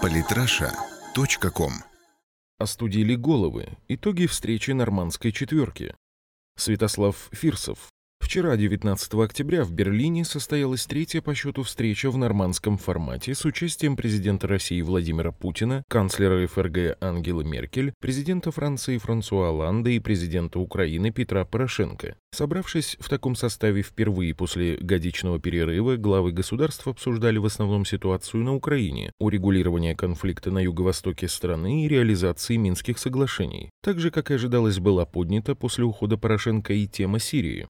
Политраша.ком Остудили головы. Итоги встречи нормандской четверки. Святослав Фирсов. Вчера, 19 октября, в Берлине состоялась третья по счету встреча в нормандском формате с участием президента России Владимира Путина, канцлера ФРГ Ангелы Меркель, президента Франции Франсуа Оланда и президента Украины Петра Порошенко. Собравшись в таком составе впервые после годичного перерыва, главы государств обсуждали в основном ситуацию на Украине, урегулирование конфликта на юго-востоке страны и реализации Минских соглашений. Также, как и ожидалось, была поднята после ухода Порошенко и тема Сирии.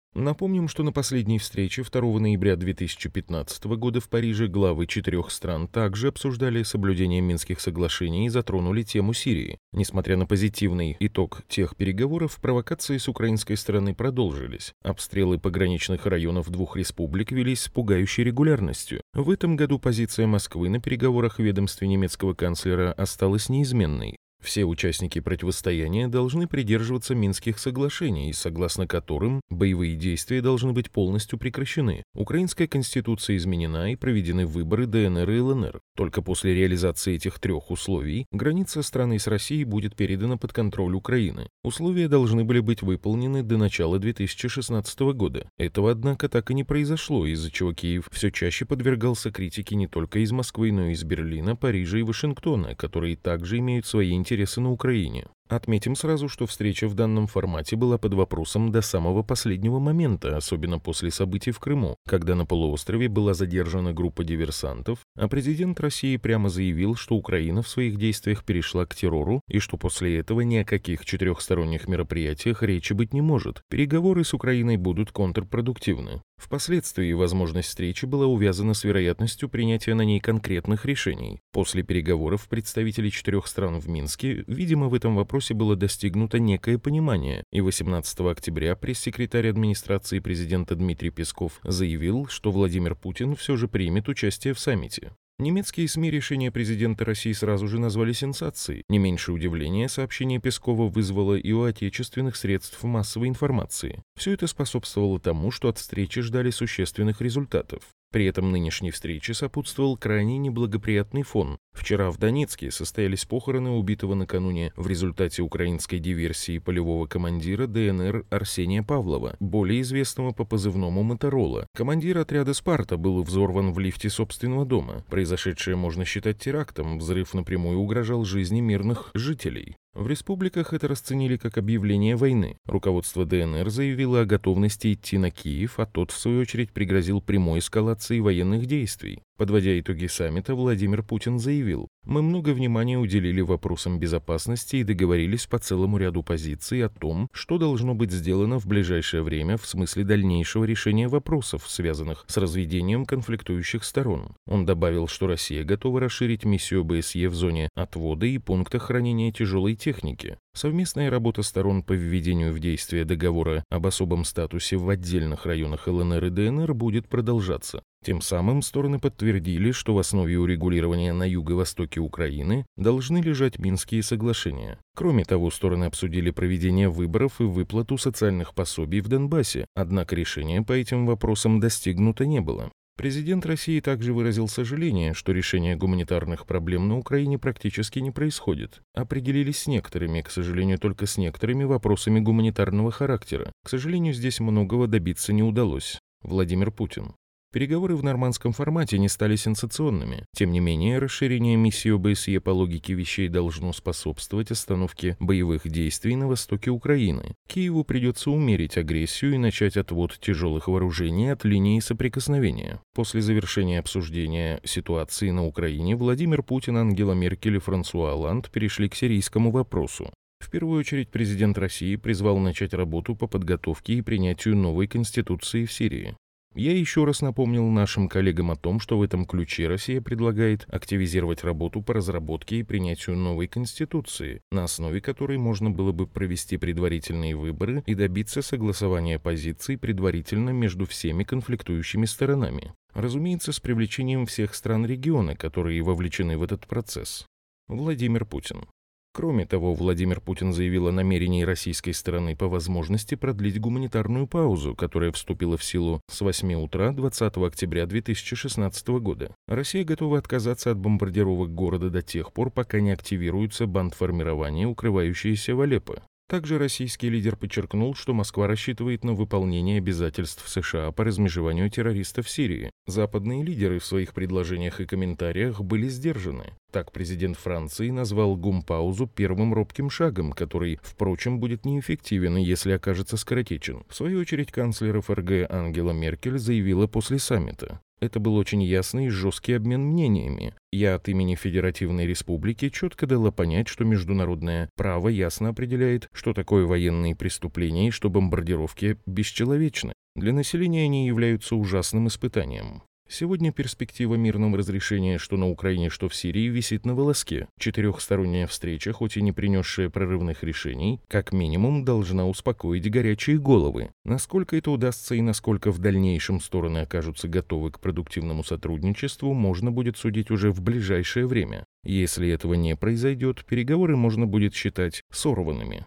Напомним, что на последней встрече 2 ноября 2015 года в Париже главы четырех стран также обсуждали соблюдение Минских соглашений и затронули тему Сирии. Несмотря на позитивный итог тех переговоров, провокации с украинской стороны продолжились. Обстрелы пограничных районов двух республик велись с пугающей регулярностью. В этом году позиция Москвы на переговорах ведомстве немецкого канцлера осталась неизменной. Все участники противостояния должны придерживаться Минских соглашений, согласно которым боевые действия должны быть полностью прекращены. Украинская конституция изменена и проведены выборы ДНР и ЛНР. Только после реализации этих трех условий граница страны с Россией будет передана под контроль Украины. Условия должны были быть выполнены до начала 2016 года. Этого, однако, так и не произошло, из-за чего Киев все чаще подвергался критике не только из Москвы, но и из Берлина, Парижа и Вашингтона, которые также имеют свои интересы интересы на Украине. Отметим сразу, что встреча в данном формате была под вопросом до самого последнего момента, особенно после событий в Крыму, когда на полуострове была задержана группа диверсантов, а президент России прямо заявил, что Украина в своих действиях перешла к террору и что после этого ни о каких четырехсторонних мероприятиях речи быть не может. Переговоры с Украиной будут контрпродуктивны. Впоследствии возможность встречи была увязана с вероятностью принятия на ней конкретных решений. После переговоров представителей четырех стран в Минске, видимо, в этом вопросе было достигнуто некое понимание, и 18 октября пресс-секретарь администрации президента Дмитрий Песков заявил, что Владимир Путин все же примет участие в саммите. Немецкие СМИ решение президента России сразу же назвали сенсацией. Не меньше удивления сообщение Пескова вызвало и у отечественных средств массовой информации. Все это способствовало тому, что от встречи ждали существенных результатов. При этом нынешней встрече сопутствовал крайне неблагоприятный фон. Вчера в Донецке состоялись похороны убитого накануне в результате украинской диверсии полевого командира ДНР Арсения Павлова, более известного по позывному Моторола. Командир отряда «Спарта» был взорван в лифте собственного дома. Произошедшее можно считать терактом, взрыв напрямую угрожал жизни мирных жителей. В республиках это расценили как объявление войны. Руководство ДНР заявило о готовности идти на Киев, а тот, в свою очередь, пригрозил прямой эскалацией военных действий. Подводя итоги саммита, Владимир Путин заявил, «Мы много внимания уделили вопросам безопасности и договорились по целому ряду позиций о том, что должно быть сделано в ближайшее время в смысле дальнейшего решения вопросов, связанных с разведением конфликтующих сторон». Он добавил, что Россия готова расширить миссию БСЕ в зоне отвода и пункта хранения тяжелой техники. Совместная работа сторон по введению в действие договора об особом статусе в отдельных районах ЛНР и ДНР будет продолжаться. Тем самым стороны подтвердили, что в основе урегулирования на юго-востоке Украины должны лежать Минские соглашения. Кроме того, стороны обсудили проведение выборов и выплату социальных пособий в Донбассе, однако решения по этим вопросам достигнуто не было. Президент России также выразил сожаление, что решение гуманитарных проблем на Украине практически не происходит. Определились с некоторыми, к сожалению, только с некоторыми вопросами гуманитарного характера. К сожалению, здесь многого добиться не удалось. Владимир Путин. Переговоры в нормандском формате не стали сенсационными. Тем не менее, расширение миссии ОБСЕ по логике вещей должно способствовать остановке боевых действий на востоке Украины. Киеву придется умерить агрессию и начать отвод тяжелых вооружений от линии соприкосновения. После завершения обсуждения ситуации на Украине Владимир Путин, Ангела Меркель и Франсуа Оланд перешли к сирийскому вопросу. В первую очередь президент России призвал начать работу по подготовке и принятию новой конституции в Сирии. Я еще раз напомнил нашим коллегам о том, что в этом ключе Россия предлагает активизировать работу по разработке и принятию новой конституции, на основе которой можно было бы провести предварительные выборы и добиться согласования позиций предварительно между всеми конфликтующими сторонами. Разумеется, с привлечением всех стран региона, которые вовлечены в этот процесс. Владимир Путин. Кроме того, Владимир Путин заявил о намерении российской стороны по возможности продлить гуманитарную паузу, которая вступила в силу с 8 утра 20 октября 2016 года. Россия готова отказаться от бомбардировок города до тех пор, пока не активируется бандформирование, укрывающееся в Алеппо. Также российский лидер подчеркнул, что Москва рассчитывает на выполнение обязательств США по размежеванию террористов в Сирии. Западные лидеры в своих предложениях и комментариях были сдержаны. Так президент Франции назвал гумпаузу первым робким шагом, который, впрочем, будет неэффективен, если окажется скоротечен. В свою очередь, канцлер ФРГ Ангела Меркель заявила после саммита. Это был очень ясный и жесткий обмен мнениями. Я от имени Федеративной Республики четко дала понять, что международное право ясно определяет, что такое военные преступления и что бомбардировки бесчеловечны. Для населения они являются ужасным испытанием. Сегодня перспектива мирного разрешения что на Украине, что в Сирии висит на волоске. Четырехсторонняя встреча, хоть и не принесшая прорывных решений, как минимум должна успокоить горячие головы. Насколько это удастся и насколько в дальнейшем стороны окажутся готовы к продуктивному сотрудничеству, можно будет судить уже в ближайшее время. Если этого не произойдет, переговоры можно будет считать сорванными.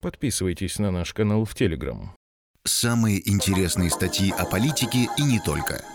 Подписывайтесь на наш канал в Телеграм. Самые интересные статьи о политике и не только –